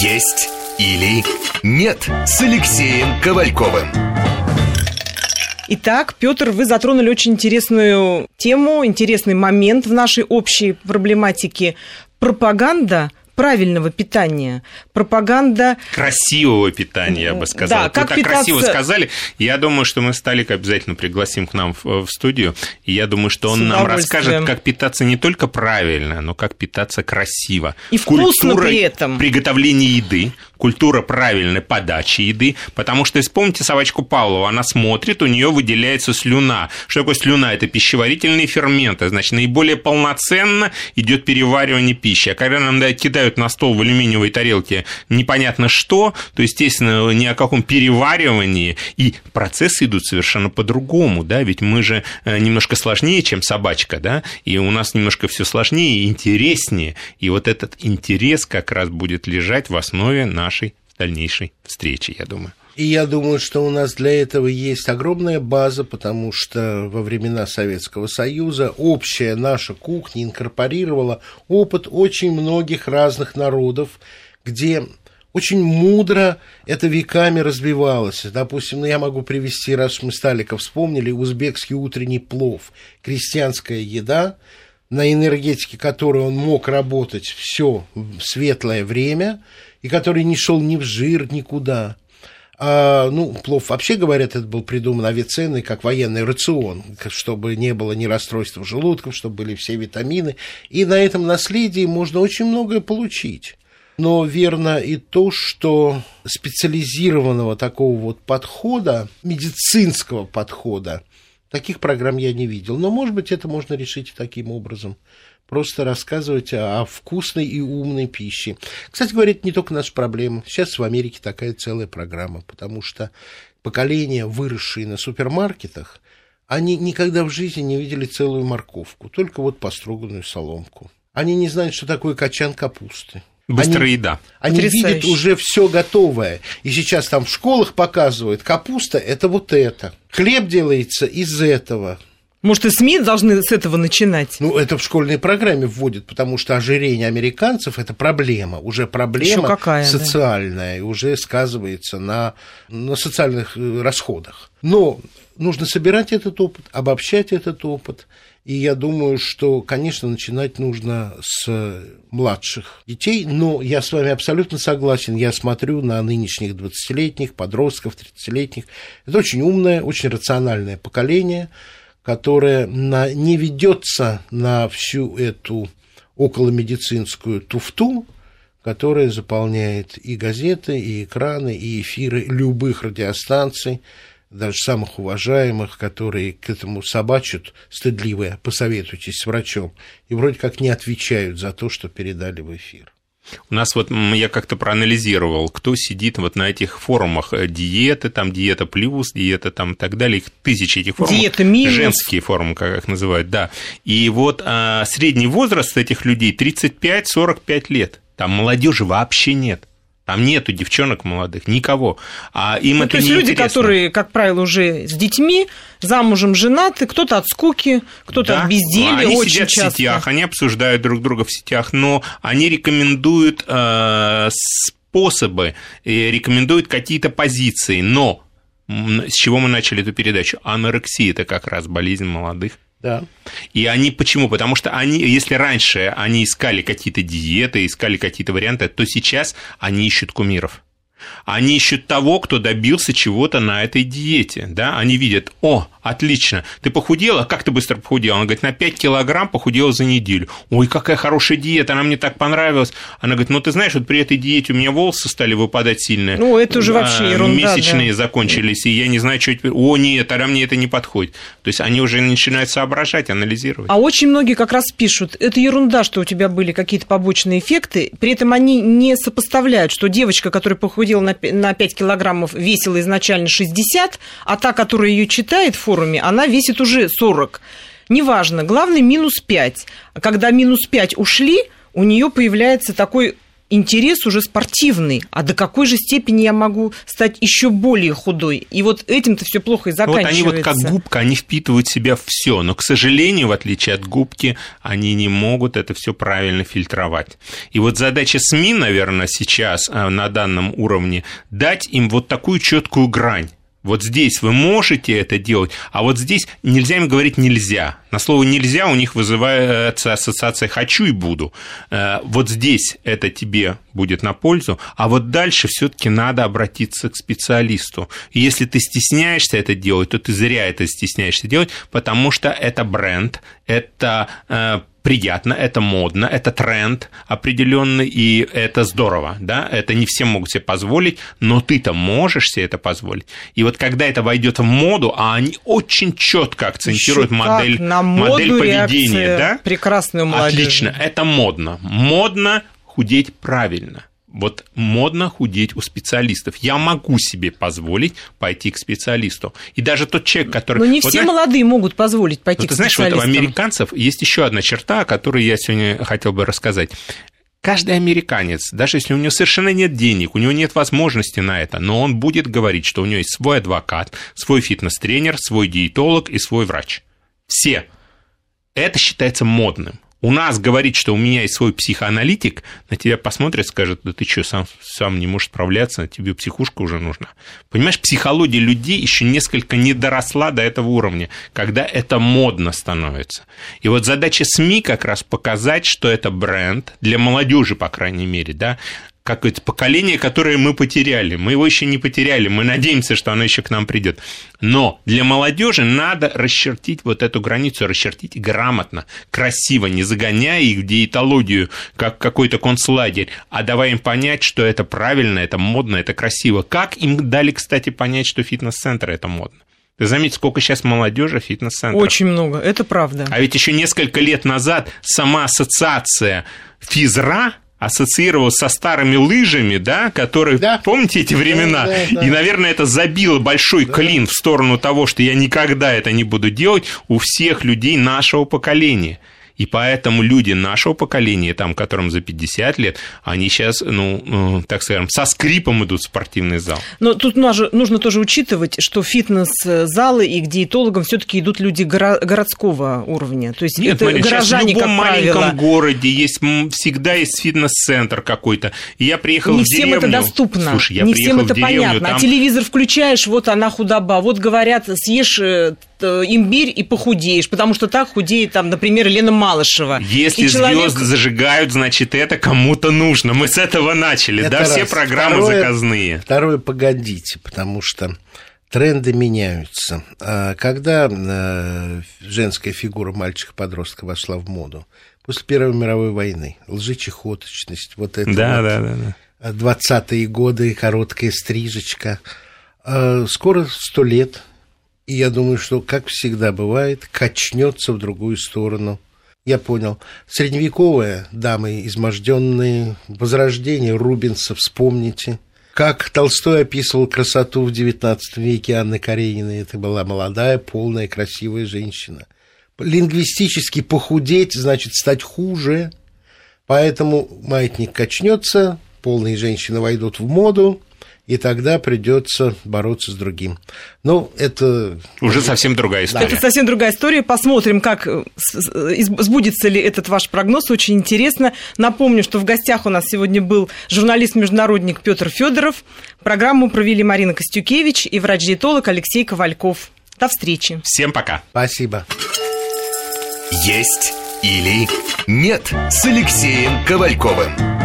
Есть или нет с Алексеем Ковальковым. Итак, Петр, вы затронули очень интересную тему, интересный момент в нашей общей проблематике. Пропаганда правильного питания, пропаганда... Красивого питания, я бы сказал. Да, как Вы так питаться... красиво сказали. Я думаю, что мы Сталика обязательно пригласим к нам в, в студию. И я думаю, что он нам расскажет, как питаться не только правильно, но как питаться красиво. И вкусно Культура при этом. приготовления еды, культура правильной подачи еды. Потому что, вспомните собачку Павлова, она смотрит, у нее выделяется слюна. Что такое слюна? Это пищеварительные ферменты. Значит, наиболее полноценно идет переваривание пищи. А когда нам кидают выставляют на стол в алюминиевой тарелке непонятно что, то, естественно, ни о каком переваривании, и процессы идут совершенно по-другому, да, ведь мы же э, немножко сложнее, чем собачка, да, и у нас немножко все сложнее и интереснее, и вот этот интерес как раз будет лежать в основе нашей дальнейшей встречи, я думаю. И я думаю, что у нас для этого есть огромная база, потому что во времена Советского Союза общая наша кухня инкорпорировала опыт очень многих разных народов, где очень мудро это веками развивалось. Допустим, ну, я могу привести, раз мы Сталика вспомнили, узбекский утренний плов, крестьянская еда, на энергетике которой он мог работать все светлое время, и который не шел ни в жир, никуда – а, ну, плов вообще, говорят, это был придуман авиаценный как военный рацион, чтобы не было ни расстройства желудков, чтобы были все витамины. И на этом наследии можно очень многое получить. Но верно и то, что специализированного такого вот подхода, медицинского подхода, таких программ я не видел. Но, может быть, это можно решить таким образом просто рассказывать о вкусной и умной пище. Кстати говоря, это не только наша проблема. Сейчас в Америке такая целая программа, потому что поколения, выросшие на супермаркетах, они никогда в жизни не видели целую морковку, только вот построганную соломку. Они не знают, что такое качан капусты. Быстрая они, еда. Они видят уже все готовое. И сейчас там в школах показывают, капуста – это вот это. Хлеб делается из этого. Может, и СМИ должны с этого начинать? Ну, это в школьной программе вводят, потому что ожирение американцев – это проблема, уже проблема какая, социальная, да? и уже сказывается на, на социальных э, расходах. Но нужно собирать этот опыт, обобщать этот опыт, и я думаю, что, конечно, начинать нужно с младших детей, но я с вами абсолютно согласен. Я смотрю на нынешних 20-летних, подростков, 30-летних. Это очень умное, очень рациональное поколение – которая на, не ведется на всю эту околомедицинскую туфту, которая заполняет и газеты, и экраны, и эфиры любых радиостанций, даже самых уважаемых, которые к этому собачат стыдливые, посоветуйтесь с врачом, и вроде как не отвечают за то, что передали в эфир. У нас вот я как-то проанализировал, кто сидит вот на этих форумах э, диеты, там диета плюс, диета там и так далее, их тысячи этих форумов. Диета минус. Женские форумы, как их называют, да. И вот а, средний возраст этих людей 35-45 лет. Там молодежи вообще нет. Там нету девчонок молодых, никого. А им ну, это то есть люди, которые, как правило, уже с детьми, замужем, женаты, кто-то от скуки, кто-то да. от безделья. Они очень сидят часто. в сетях, они обсуждают друг друга в сетях, но они рекомендуют э, способы, рекомендуют какие-то позиции, но с чего мы начали эту передачу? Анорексия – это как раз болезнь молодых да. И они почему? Потому что они, если раньше они искали какие-то диеты, искали какие-то варианты, то сейчас они ищут кумиров. Они ищут того, кто добился чего-то на этой диете. Да? Они видят, о, отлично, ты похудела, как ты быстро похудела? Она говорит, на 5 килограмм похудела за неделю. Ой, какая хорошая диета, она мне так понравилась. Она говорит, ну ты знаешь, вот при этой диете у меня волосы стали выпадать сильно. Ну, это уже вообще а, ерунда. Месячные да. закончились, и я не знаю, что теперь. О, нет, тогда мне это не подходит. То есть они уже начинают соображать, анализировать. А очень многие как раз пишут, это ерунда, что у тебя были какие-то побочные эффекты, при этом они не сопоставляют, что девочка, которая похудела на на 5 килограммов весила изначально 60, а та, которая ее читает в форуме, она весит уже 40. Неважно, главное минус 5. Когда минус 5 ушли, у нее появляется такой интерес уже спортивный. А до какой же степени я могу стать еще более худой? И вот этим-то все плохо и заканчивается. Вот они вот как губка, они впитывают в себя все, но, к сожалению, в отличие от губки, они не могут это все правильно фильтровать. И вот задача СМИ, наверное, сейчас э, на данном уровне дать им вот такую четкую грань вот здесь вы можете это делать, а вот здесь нельзя им говорить нельзя. На слово нельзя у них вызывается ассоциация хочу и буду. Э, вот здесь это тебе будет на пользу, а вот дальше все-таки надо обратиться к специалисту. И если ты стесняешься это делать, то ты зря это стесняешься делать, потому что это бренд, это э, приятно, это модно, это тренд определенный, и это здорово, да, это не все могут себе позволить, но ты-то можешь себе это позволить. И вот когда это войдет в моду, а они очень четко акцентируют Еще модель, на моду модель поведения, да? Прекрасную молодежь. Отлично, это модно. Модно худеть правильно вот модно худеть у специалистов. Я могу себе позволить пойти к специалисту. И даже тот человек, который... Но не вот все знаешь, молодые могут позволить пойти вот, к ты знаешь, специалистам. вот у американцев есть еще одна черта, о которой я сегодня хотел бы рассказать. Каждый американец, даже если у него совершенно нет денег, у него нет возможности на это, но он будет говорить, что у него есть свой адвокат, свой фитнес-тренер, свой диетолог и свой врач. Все. Это считается модным. У нас говорить, что у меня есть свой психоаналитик, на тебя посмотрят, скажут, да ты что, сам, сам не можешь справляться, тебе психушка уже нужна. Понимаешь, психология людей еще несколько не доросла до этого уровня, когда это модно становится. И вот задача СМИ как раз показать, что это бренд, для молодежи, по крайней мере, да, какое-то поколение, которое мы потеряли. Мы его еще не потеряли, мы надеемся, что оно еще к нам придет. Но для молодежи надо расчертить вот эту границу, расчертить грамотно, красиво, не загоняя их в диетологию, как какой-то концлагерь, а давая им понять, что это правильно, это модно, это красиво. Как им дали, кстати, понять, что фитнес-центры это модно? Ты заметь, сколько сейчас молодежи фитнес-центров. Очень много, это правда. А ведь еще несколько лет назад сама ассоциация физра ассоциировал со старыми лыжами, да, которые, да. помните эти времена? Да, да, да. И, наверное, это забило большой да. клин в сторону того, что я никогда это не буду делать у всех людей нашего поколения. И поэтому люди нашего поколения, там, которым за 50 лет, они сейчас, ну, ну, так скажем, со скрипом идут в спортивный зал. Но тут нужно тоже учитывать, что фитнес-залы и к диетологам все-таки идут люди городского уровня. То есть Нет, это Марин, горожане, в любом маленьком правило. городе есть, всегда есть фитнес-центр какой-то. И я приехал не в всем деревню. это доступно. Слушай, я не всем это деревню, понятно. там... А телевизор включаешь, вот она худоба. Вот говорят, съешь э, имбирь и похудеешь, потому что так худеет, там, например, Лена Малышева. Если И человек- звезды зажигают, значит, это кому-то нужно. Мы с этого начали, Это да, все раз. программы Второе- заказные. Второе, погодите, потому что тренды меняются. А Когда э, женская фигура мальчика-подростка вошла в моду? После Первой мировой войны. Лжечехоточность, вот это Да, вот. да, да, да. 20-е годы, короткая стрижечка. А, Скоро сто лет, и я думаю, что, как всегда бывает, качнется в другую сторону. Я понял. Средневековые дамы изможденные, возрождение Рубенса, вспомните. Как Толстой описывал красоту в XIX веке Анны Карениной. Это была молодая, полная, красивая женщина. Лингвистически похудеть, значит, стать хуже. Поэтому маятник качнется, полные женщины войдут в моду, и тогда придется бороться с другим. Ну, это... Уже совсем другая история. Это совсем другая история. Посмотрим, как э, из- сбудется ли этот ваш прогноз. Очень интересно. Напомню, что в гостях у нас сегодня был журналист-международник Петр Федоров. Программу провели Марина Костюкевич и врач-диетолог Алексей Ковальков. До встречи. Всем пока. Спасибо. «Есть или нет» с Алексеем Ковальковым.